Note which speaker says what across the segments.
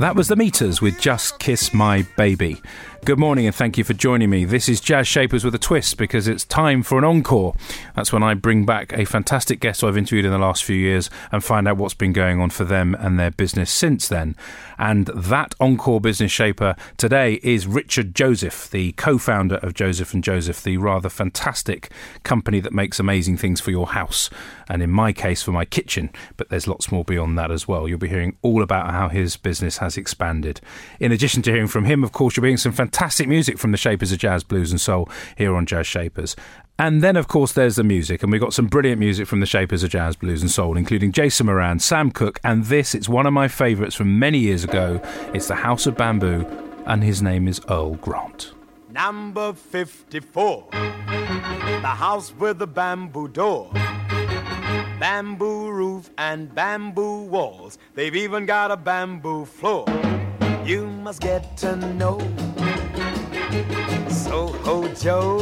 Speaker 1: That was the Meters with Just Kiss My Baby. Good morning and thank you for joining me. This is Jazz Shapers with a twist because it's time for an encore. That's when I bring back a fantastic guest I've interviewed in the last few years and find out what's been going on for them and their business since then. And that encore business shaper today is Richard Joseph, the co-founder of Joseph and Joseph, the rather fantastic company that makes amazing things for your house and in my case for my kitchen, but there's lots more beyond that as well. You'll be hearing all about how his business has expanded. In addition to hearing from him, of course, you're being some fantastic fantastic music from the Shapers of Jazz, Blues and Soul here on Jazz Shapers. And then, of course, there's the music, and we've got some brilliant music from the Shapers of Jazz, Blues and Soul, including Jason Moran, Sam Cooke, and this, it's one of my favourites from many years ago. It's the House of Bamboo, and his name is Earl Grant.
Speaker 2: Number 54, the house with the bamboo door, bamboo roof, and bamboo walls. They've even got a bamboo floor. You must get to know Soho Joe.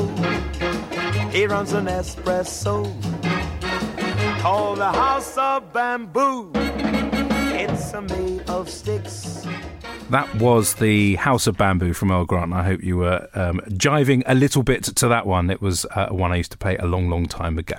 Speaker 2: He runs an espresso called the House of Bamboo. It's a made of sticks
Speaker 1: that was the House of Bamboo from Earl Grant. I hope you were um, jiving a little bit to that one. It was uh, one I used to play a long, long time ago.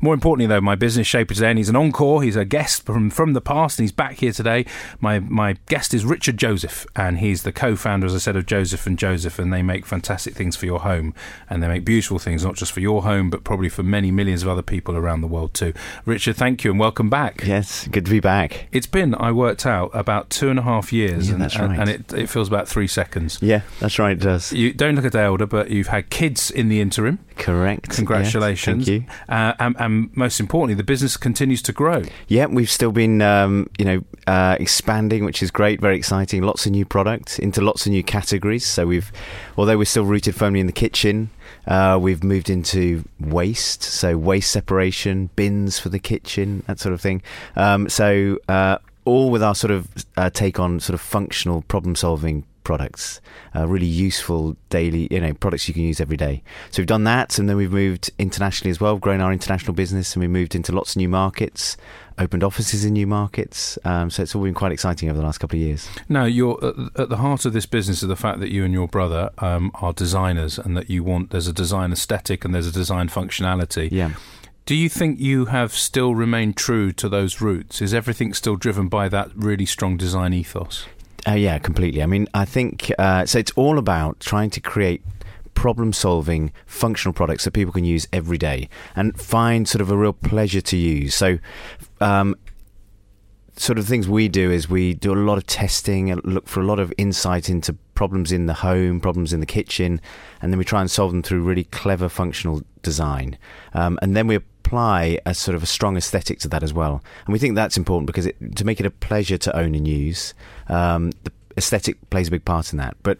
Speaker 1: More importantly, though, my business shaper today, and he's an encore. He's a guest from, from the past, and he's back here today. My my guest is Richard Joseph, and he's the co-founder, as I said, of Joseph and Joseph, and they make fantastic things for your home, and they make beautiful things, not just for your home, but probably for many millions of other people around the world too. Richard, thank you, and welcome back.
Speaker 3: Yes, good to be back.
Speaker 1: It's been, I worked out, about two and a half years,
Speaker 3: yeah,
Speaker 1: and,
Speaker 3: that's right
Speaker 1: right. And it, it feels about three seconds.
Speaker 3: Yeah, that's right. It does.
Speaker 1: You don't look a day older, but you've had kids in the interim.
Speaker 3: Correct.
Speaker 1: Congratulations.
Speaker 3: Yes, thank
Speaker 1: you. Uh, and, and, most importantly, the business continues to grow.
Speaker 3: Yeah, we've still been, um, you know, uh, expanding, which is great, very exciting. Lots of new products into lots of new categories. So we've, although we're still rooted firmly in the kitchen, uh, we've moved into waste, so waste separation, bins for the kitchen, that sort of thing. Um, so uh, all with our sort of uh, take on sort of functional problem solving products, uh, really useful daily, you know, products you can use every day. So we've done that, and then we've moved internationally as well, grown our international business, and we moved into lots of new markets, opened offices in new markets. Um, so it's all been quite exciting over the last couple of years.
Speaker 1: Now, you're at the heart of this business is the fact that you and your brother um, are designers, and that you want there's a design aesthetic and there's a design functionality.
Speaker 3: Yeah.
Speaker 1: Do you think you have still remained true to those roots? Is everything still driven by that really strong design ethos?
Speaker 3: Uh, yeah, completely. I mean, I think uh, so. It's all about trying to create problem solving functional products that people can use every day and find sort of a real pleasure to use. So, um, sort of things we do is we do a lot of testing and look for a lot of insight into problems in the home, problems in the kitchen, and then we try and solve them through really clever functional design. Um, and then we apply a sort of a strong aesthetic to that as well. And we think that's important because it, to make it a pleasure to own and use, um, the aesthetic plays a big part in that. But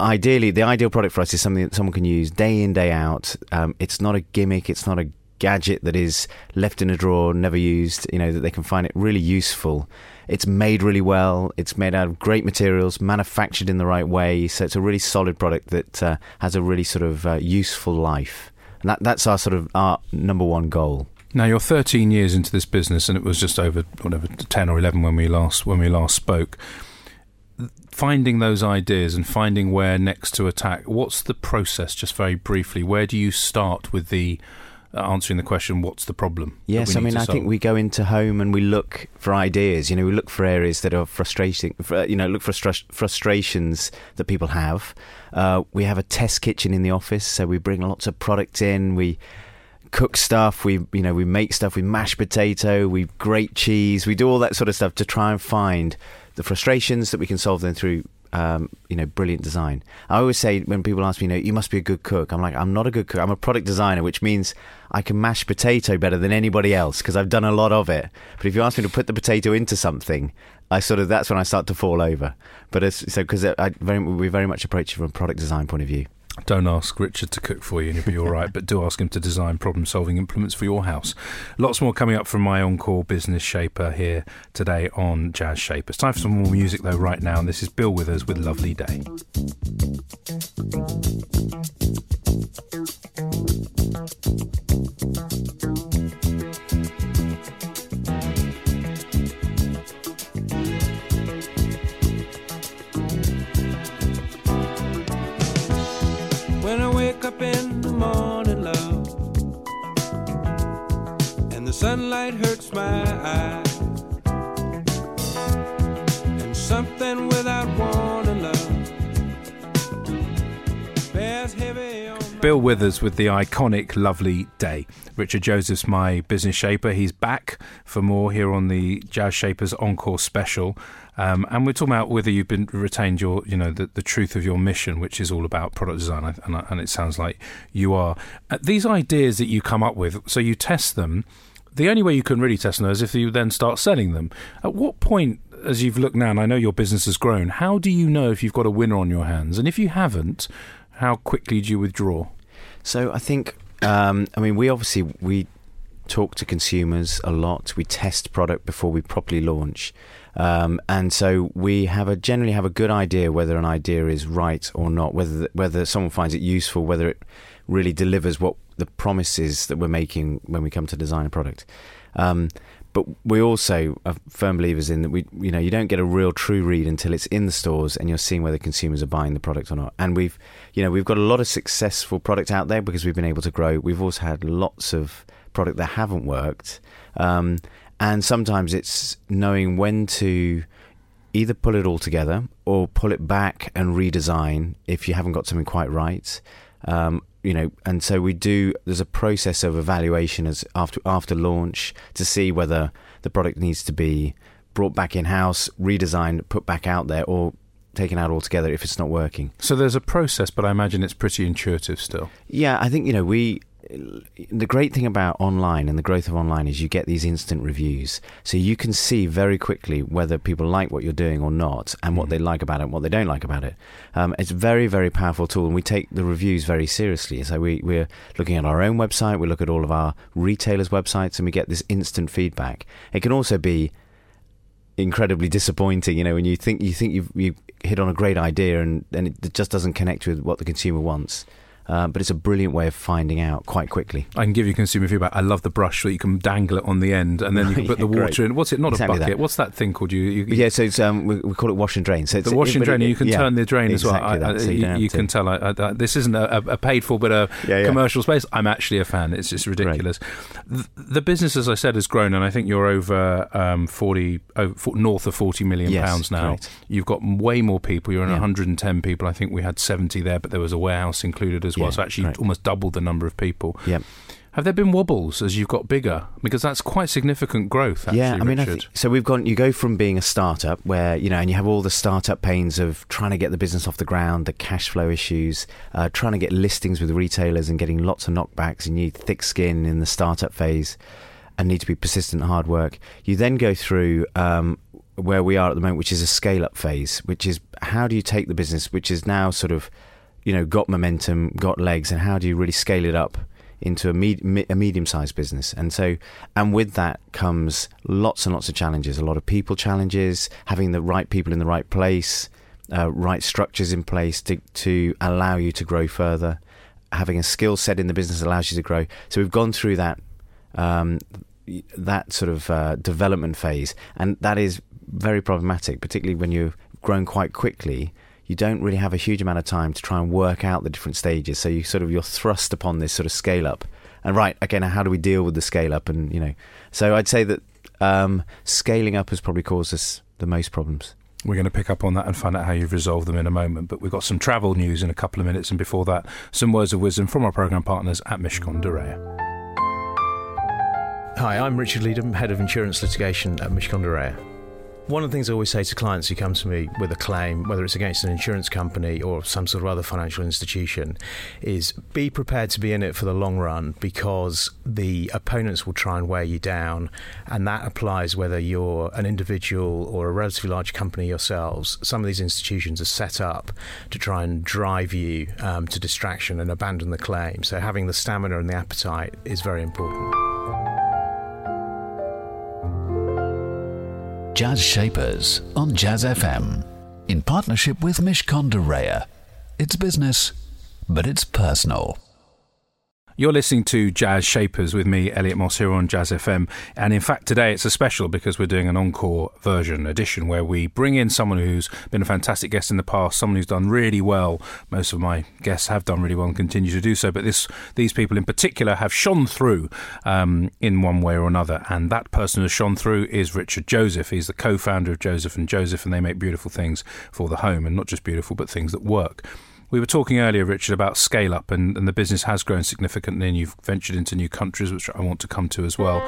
Speaker 3: ideally, the ideal product for us is something that someone can use day in, day out. Um, it's not a gimmick, it's not a gadget that is left in a drawer, never used, you know, that they can find it really useful. It's made really well. It's made out of great materials, manufactured in the right way. So it's a really solid product that uh, has a really sort of uh, useful life. And that, that's our sort of our number one goal.
Speaker 1: Now you're 13 years into this business, and it was just over whatever 10 or 11 when we last when we last spoke. Finding those ideas and finding where next to attack. What's the process? Just very briefly, where do you start with the answering the question, what's the problem?
Speaker 3: Yes, I mean, I think we go into home and we look for ideas. You know, we look for areas that are frustrating. You know, look for frustrations that people have. Uh, we have a test kitchen in the office, so we bring lots of products in. We cook stuff. We, you know, we make stuff. We mash potato. We grate cheese. We do all that sort of stuff to try and find the frustrations that we can solve them through um, you know, brilliant design. I always say when people ask me, you know, you must be a good cook. I'm like, I'm not a good cook. I'm a product designer, which means I can mash potato better than anybody else because I've done a lot of it. But if you ask me to put the potato into something, I sort of that's when I start to fall over. But it's, so because we very much approach it from a product design point of view.
Speaker 1: Don't ask Richard to cook for you and you'll be all right, but do ask him to design problem solving implements for your house. Lots more coming up from my Encore business shaper here today on Jazz Shape. It's time for some more music though, right now, and this is Bill Withers with Lovely Day.
Speaker 4: Up in the morning, love, and the sunlight hurts my eyes, and something without warning,
Speaker 1: Bill Withers with the iconic Lovely Day. Richard Joseph's my business shaper. He's back for more here on the Jazz Shapers Encore special. Um, and we're talking about whether you've been retained your, you know, the, the truth of your mission, which is all about product design. And, and it sounds like you are. Uh, these ideas that you come up with, so you test them. The only way you can really test them is if you then start selling them. At what point, as you've looked now, and I know your business has grown, how do you know if you've got a winner on your hands? And if you haven't, how quickly do you withdraw?
Speaker 3: So I think, um, I mean, we obviously we talk to consumers a lot. We test product before we properly launch, um, and so we have a generally have a good idea whether an idea is right or not, whether whether someone finds it useful, whether it really delivers what the promises that we're making when we come to design a product. Um, but we also are firm believers in that we, you know, you don't get a real true read until it's in the stores and you're seeing whether consumers are buying the product or not. And we've, you know, we've got a lot of successful product out there because we've been able to grow. We've also had lots of product that haven't worked, um, and sometimes it's knowing when to either pull it all together or pull it back and redesign if you haven't got something quite right. Um, you know, and so we do. There's a process of evaluation as after after launch to see whether the product needs to be brought back in house, redesigned, put back out there, or taken out altogether if it's not working.
Speaker 1: So there's a process, but I imagine it's pretty intuitive still.
Speaker 3: Yeah, I think you know we. The great thing about online and the growth of online is you get these instant reviews, so you can see very quickly whether people like what you're doing or not, and what they like about it, and what they don't like about it. Um, it's a very, very powerful tool, and we take the reviews very seriously. So we, we're looking at our own website, we look at all of our retailers' websites, and we get this instant feedback. It can also be incredibly disappointing, you know, when you think you think you've you hit on a great idea and and it just doesn't connect with what the consumer wants. Uh, but it's a brilliant way of finding out quite quickly.
Speaker 1: I can give you consumer feedback. I love the brush so you can dangle it on the end and then you can put
Speaker 3: Yeah,
Speaker 1: the water
Speaker 3: great.
Speaker 1: in. What's it? Not
Speaker 3: Exactly
Speaker 1: a bucket.
Speaker 3: that.
Speaker 1: What's that thing called? You, you
Speaker 3: Yeah, so it's um, we, we call it wash and drain. So it's
Speaker 1: the wash and drain,
Speaker 3: it-
Speaker 1: you can
Speaker 3: yeah,
Speaker 1: turn the drain as well.
Speaker 3: exactly
Speaker 1: I-
Speaker 3: that, so you
Speaker 1: you you can tell. I, I, this isn't a, a paid for, but a
Speaker 3: Yeah,
Speaker 1: commercial space. I'm actually a fan. It's just ridiculous. The, the business, as I said, has grown, and I think you're over um, forty, over, fo- north of forty million
Speaker 3: Yes,
Speaker 1: pounds now.
Speaker 3: correct.
Speaker 1: You've got way more people. You're in
Speaker 3: Yeah.
Speaker 1: 110 people. I think we had 70 there, but there was a warehouse included as well. So actually,
Speaker 3: correct.
Speaker 1: almost doubled the number of people.
Speaker 3: Yep.
Speaker 1: Have there been wobbles as you've got bigger? Because that's quite significant growth. Actually,
Speaker 3: yeah, I mean, I think, so we've gone. You go from being a startup where you know, and you have all the startup pains of trying to get the business off the ground, the cash flow issues, uh, trying to get listings with retailers, and getting lots of knockbacks. And you need thick skin in the startup phase, and need to be persistent, hard work. You then go through um, where we are at the moment, which is a scale up phase, which is how do you take the business, which is now sort of, you know, got momentum, got legs, and how do you really scale it up? into a, med- a medium-sized business and so and with that comes lots and lots of challenges a lot of people challenges having the right people in the right place uh, right structures in place to, to allow you to grow further having a skill set in the business allows you to grow so we've gone through that um, that sort of uh, development phase and that is very problematic particularly when you've grown quite quickly you don't really have a huge amount of time to try and work out the different stages. So you sort of you're thrust upon this sort of scale up, and right, okay, now how do we deal with the scale up? And you know, so I'd say that um, scaling up has probably caused us the most problems.
Speaker 1: We're going to pick up on that and find out how you've resolved them in a moment. But we've got some travel news in a couple of minutes, and before that, some words of wisdom from our program partners at Mishcon de Reya.
Speaker 5: Hi, I'm Richard Leedham, Head of Insurance Litigation at Mishcon de Reya. One of the things I always say to clients who come to me with a claim, whether it's against an insurance company or some sort of other financial institution, is be prepared to be in it for the long run because the opponents will try and wear you down. And that applies whether you're an individual or a relatively large company yourselves. Some of these institutions are set up to try and drive you um, to distraction and abandon the claim. So having the stamina and the appetite is very important.
Speaker 6: Jazz Shapers on Jazz FM in partnership with Mishcon de Reya. It's business, but it's personal.
Speaker 1: You're listening to Jazz Shapers with me, Elliot Moss, here on Jazz FM. And in fact, today it's a special because we're doing an encore version edition where we bring in someone who's been a fantastic guest in the past, someone who's done really well. Most of my guests have done really well and continue to do so, but this these people in particular have shone through um, in one way or another. And that person who's shone through is Richard Joseph. He's the co-founder of Joseph and Joseph, and they make beautiful things for the home, and not just beautiful, but things that work. We were talking earlier, Richard, about scale up, and, and the business has grown significantly, and you've ventured into new countries, which I want to come to as well.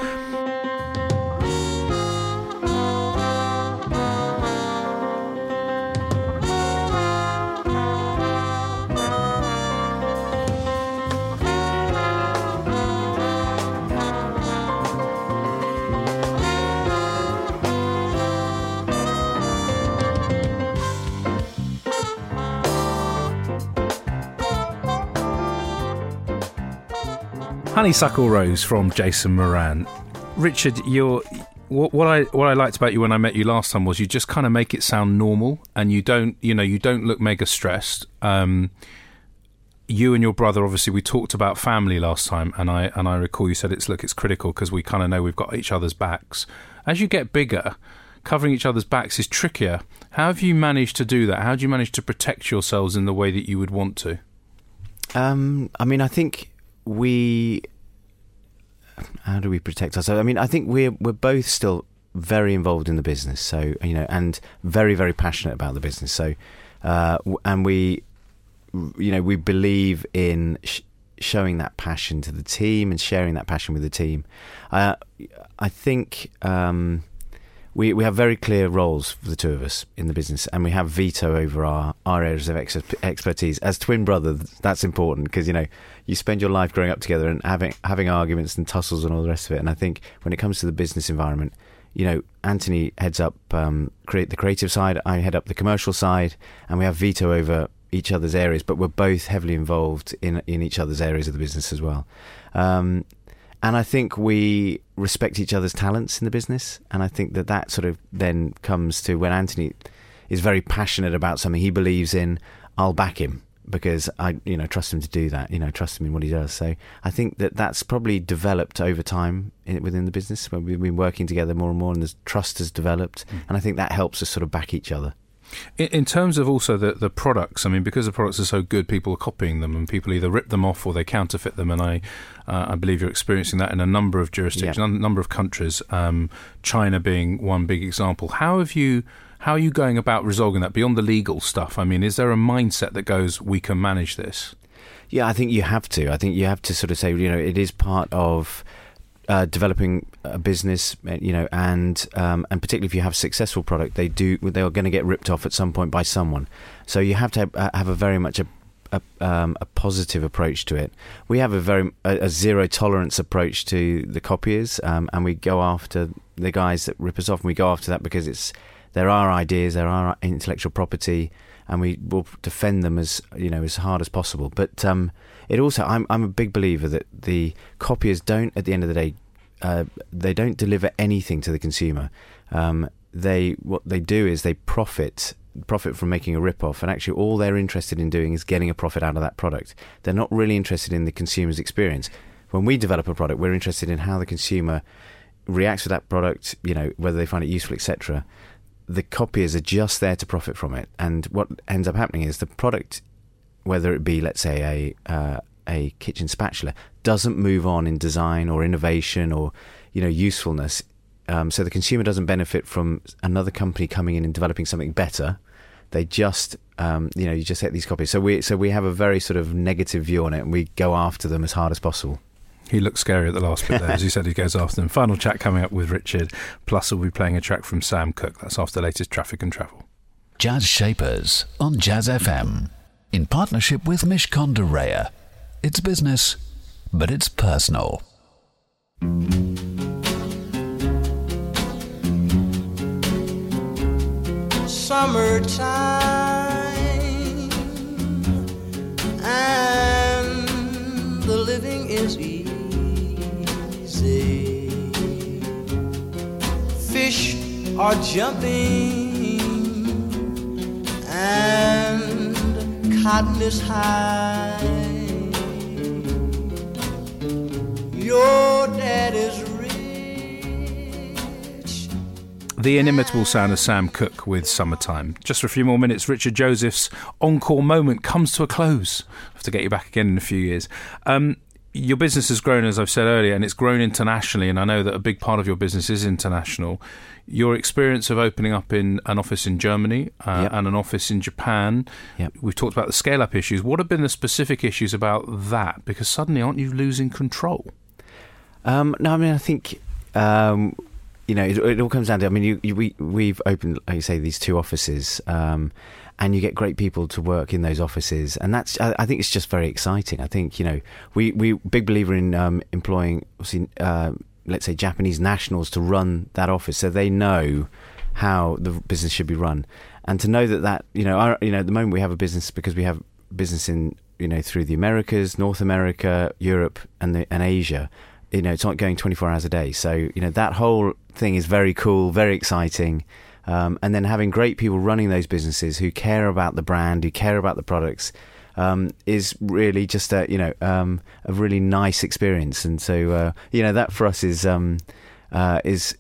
Speaker 1: Honeysuckle Rose from Jason Moran. Richard, you're what, what I what I liked about you when I met you last time was you just kind of make it sound normal, and you don't you know you don't look mega stressed. Um, you and your brother, obviously, we talked about family last time, and I and I recall you said it's look it's critical because we kind of know we've got each other's backs. As you get bigger, covering each other's backs is trickier. How have you managed to do that? How do you manage to protect yourselves in the way that you would want to?
Speaker 3: Um, I mean, I think we how do we protect ourselves? I mean, I think we're we're both still very involved in the business, so you know, and very very passionate about the business. So, uh, and we, you know, we believe in sh- showing that passion to the team and sharing that passion with the team. Uh, I think. Um, we we have very clear roles for the two of us in the business, and we have veto over our, our areas of ex- expertise. As twin brothers, that's important because you know you spend your life growing up together and having having arguments and tussles and all the rest of it. And I think when it comes to the business environment, you know, Anthony heads up um, create the creative side, I head up the commercial side, and we have veto over each other's areas, but we're both heavily involved in in each other's areas of the business as well. Um, and I think we respect each other's talents in the business, and I think that that sort of then comes to when Anthony is very passionate about something he believes in. I'll back him because I, you know, trust him to do that. You know, trust him in what he does. So I think that that's probably developed over time in, within the business when we've been working together more and more, and the trust has developed, mm. and I think that helps us sort of back each other.
Speaker 1: In, in, terms of also the, the products, I mean, because the products are so good, people are copying them, and people either rip them off or they counterfeit them. And I, uh, I believe you're experiencing that in a number of jurisdictions, a number of countries. Um, China being one big example. How have you? How are you going about resolving that beyond the legal stuff? I mean, is there a mindset that goes, we can manage this?
Speaker 3: Yeah, I think you have to. I think you have to sort of say, you know, it is part of uh, developing a business, uh, you know, and um, and particularly if you have a successful product, they do they are going to get ripped off at some point by someone. So you have to have, uh, have a very much a a, um, a, positive approach to it. We have a very a, a zero tolerance approach to the copiers, um, and we go after the guys that rip us off, and we go after that because it's there are ideas, there are intellectual property, and we will defend them as you know as hard as possible. But um, it also, I'm I'm a big believer that the copiers don't, at the end of the day, uh, they don't deliver anything to the consumer. Um, they what they do is they profit profit from making a rip-off and actually all they're interested in doing is getting a profit out of that product. They're not really interested in the consumer's experience. When we develop a product we're interested in how the consumer reacts to that product you know whether they find it useful etc the copiers are just there to profit from it. And what ends up happening is the product whether it be, let's say, a uh, a kitchen spatula, doesn't move on in design or innovation or you know usefulness. Um, so the consumer doesn't benefit from another company coming in and developing something better. They just, um, you know, you just get these copies. So we, so we have a very sort of negative view on it, and we go after them as hard as possible.
Speaker 1: He looks scary at the last bit there. As he said, he goes after them. Final chat coming up with Richard. Plus, we'll be playing a track from Sam Cooke. That's after the latest traffic and travel.
Speaker 6: Jazz Shapers on Jazz FM in partnership with Mishcon de Reya. It's business, but it's personal.
Speaker 7: Summertime and the living is easy. Fish are jumping and cotton is high. Your dad rich.
Speaker 1: The inimitable sound of Sam Cooke with Summertime. Just for a few more minutes, Richard Joseph's encore moment comes to a close. I have to get you back again in a few years. Um, your business has grown, as I've said earlier, and it's grown internationally. And I know that a big part of your business is international. Your experience of opening up in an office in Germany uh,
Speaker 3: Yep.
Speaker 1: and an office in Japan.
Speaker 3: Yep.
Speaker 1: We've talked about the scale up issues. What have been the specific issues about that? Because suddenly, aren't you losing control?
Speaker 3: Um, no, I mean, I think um, you know it, it all comes down to. I mean, you, you, we we've opened, like you say, these two offices, um, and you get great people to work in those offices, and that's. I, I think it's just very exciting. I think you know we we big believer in um, employing, uh, let's say Japanese nationals to run that office, so they know how the business should be run, and to know that that you know our, you know at the moment we have a business because we have business in you know through the Americas, North America, Europe, and the, and Asia you know, it's not going 24 hours a day. So, you know, that whole thing is very cool, very exciting. Um, and then having great people running those businesses who care about the brand, who care about the products, um, is really just a, you know, um, a really nice experience. And so, uh, you know, that for us is, um, uh, is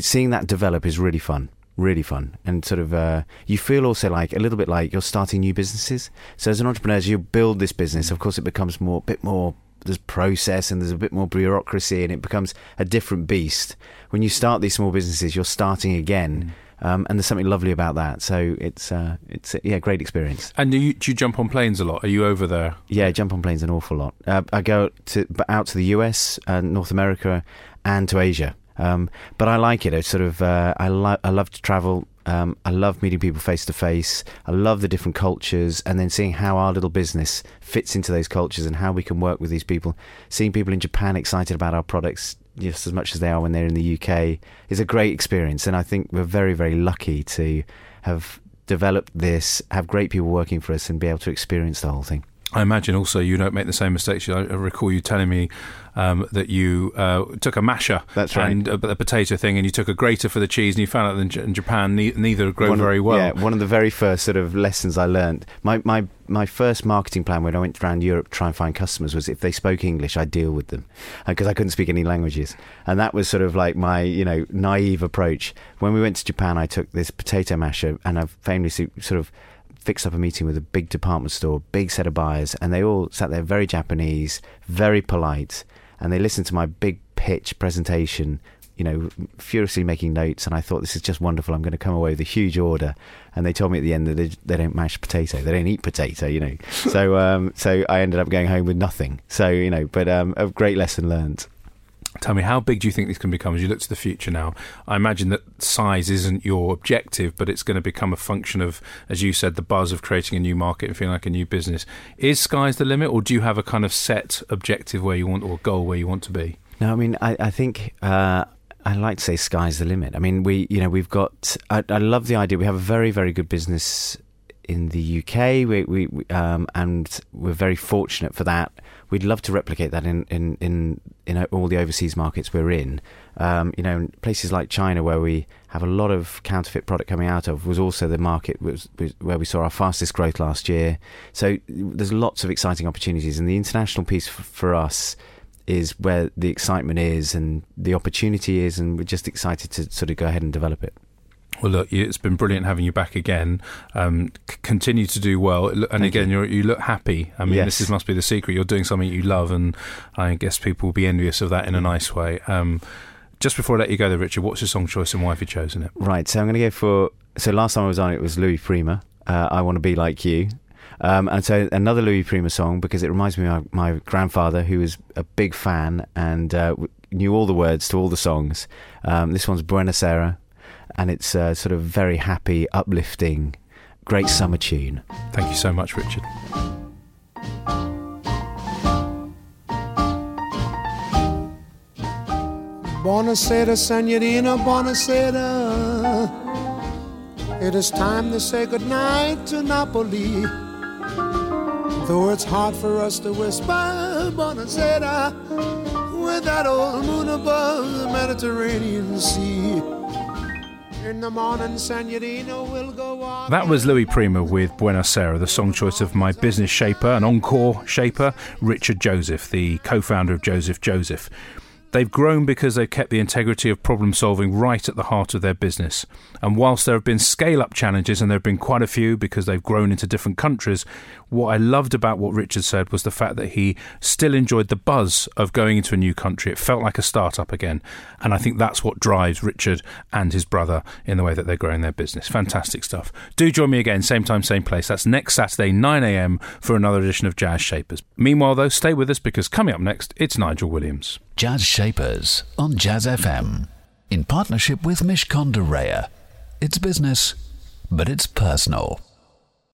Speaker 3: seeing that develop is really fun. Really fun, and sort of uh, you feel also like a little bit like you're starting new businesses. So as an entrepreneur, as you build this business, of course, it becomes more, bit more there's process and there's a bit more bureaucracy and it becomes a different beast. When you start these small businesses, you're starting again, um, and there's something lovely about that. So it's uh, it's yeah, great experience.
Speaker 1: And do you, do you jump on planes a lot? Are you over there?
Speaker 3: Yeah, jump on planes an awful lot. Uh, I go to out to the US, uh, North America, and to Asia. Um, but I like it. It's sort of uh, I, lo- I love to travel. Um, I love meeting people face to face. I love the different cultures, and then seeing how our little business fits into those cultures and how we can work with these people. Seeing people in Japan excited about our products just as much as they are when they're in the UK is a great experience, and I think we're very, very lucky to have developed this, have great people working for us, and be able to experience the whole thing.
Speaker 1: I imagine also you don't make the same mistakes. I I recall you telling me um, that you uh, took a masher
Speaker 3: That's right.
Speaker 1: and uh, the potato thing, and you took a grater for the cheese, and you found out that in J- in Japan ne- neither grow very well.
Speaker 3: Yeah, one of the very first sort of lessons I learned. My my my first marketing plan when I went around Europe to try and find customers was if they spoke English, I'd deal with them because I couldn't speak any languages, and that was sort of like my you know naive approach. When we went to Japan, I took this potato masher, and I famously sort of fixed up a meeting with a big department store, big set of buyers, and they all sat there very Japanese, very polite, and they listened to my big pitch presentation, you know, furiously making notes. And I thought, this is just wonderful. I'm going to come away with a huge order. And they told me at the end that they, they don't mash potato, they don't eat potato, you know. so, um, so I ended up going home with nothing. So, you know, but um, a great lesson learned.
Speaker 1: Tell me, how big do you think this can become as you look to the future now? I imagine that size isn't your objective, but it's going to become a function of, as you said, the buzz of creating a new market and feeling like a new business. Is sky's the limit, or do you have a kind of set objective where you want or goal where you want to be?
Speaker 3: No, I mean, I, I think uh, I like to say sky's the limit. I mean, we, you know, we've got. I, I love the idea. We have a very, very good business in the UK. We, we, we um, and we're very fortunate for that. We'd love to replicate that in in in, in all the overseas markets we're in. Um, you know, places like China, where we have a lot of counterfeit product coming out of, was also the market was, was where we saw our fastest growth last year. So there's lots of exciting opportunities, and the international piece f- for us is where the excitement is and the opportunity is, and we're just excited to sort of go ahead and develop it.
Speaker 1: Well, look, it's been brilliant having you back again. Um, c- continue to do well, and
Speaker 3: Thank
Speaker 1: again,
Speaker 3: you.
Speaker 1: You're, you look happy. I mean,
Speaker 3: Yes.
Speaker 1: this is, must be the secret. You're doing something you love, and I guess people will be envious of that in a nice way. Um, just before I let you go, there, Richard, what's your song choice and why have you chosen it?
Speaker 3: Right, so I'm going to go for. So last time I was on, it was Louis Prima. Uh, I want to be like you. Um, and so another Louis Prima song because it reminds me of my, my grandfather who was a big fan and uh, knew all the words to all the songs. Um, this one's Buona Sera and it's a sort of very happy, uplifting, great summer tune.
Speaker 1: Thank you so much, Richard.
Speaker 8: Buonasera, signorina, buonasera. It is time to say goodnight to Napoli. Though it's hard for us to whisper, buonasera, with that old moon above the Mediterranean Sea. In the morning, signorina will go.
Speaker 1: That was Louis Prima with Buona Sera, the song choice of my business shaper and encore shaper, Richard Joseph, the co founder of Joseph Joseph. They've grown because they've kept the integrity of problem solving right at the heart of their business. And whilst there have been scale up challenges, and there have been quite a few because they've grown into different countries, what I loved about what Richard said was the fact that he still enjoyed the buzz of going into a new country. It felt like a startup again. And I think that's what drives Richard and his brother in the way that they're growing their business. Fantastic stuff. Do join me again, same time, same place. That's next Saturday, 9am, for another edition of Jazz Shapers. Meanwhile, though, stay with us because coming up next, it's Nigel Williams.
Speaker 6: Jazz on Jazz FM. In partnership with Mishcon de Reya. It's business, but it's personal.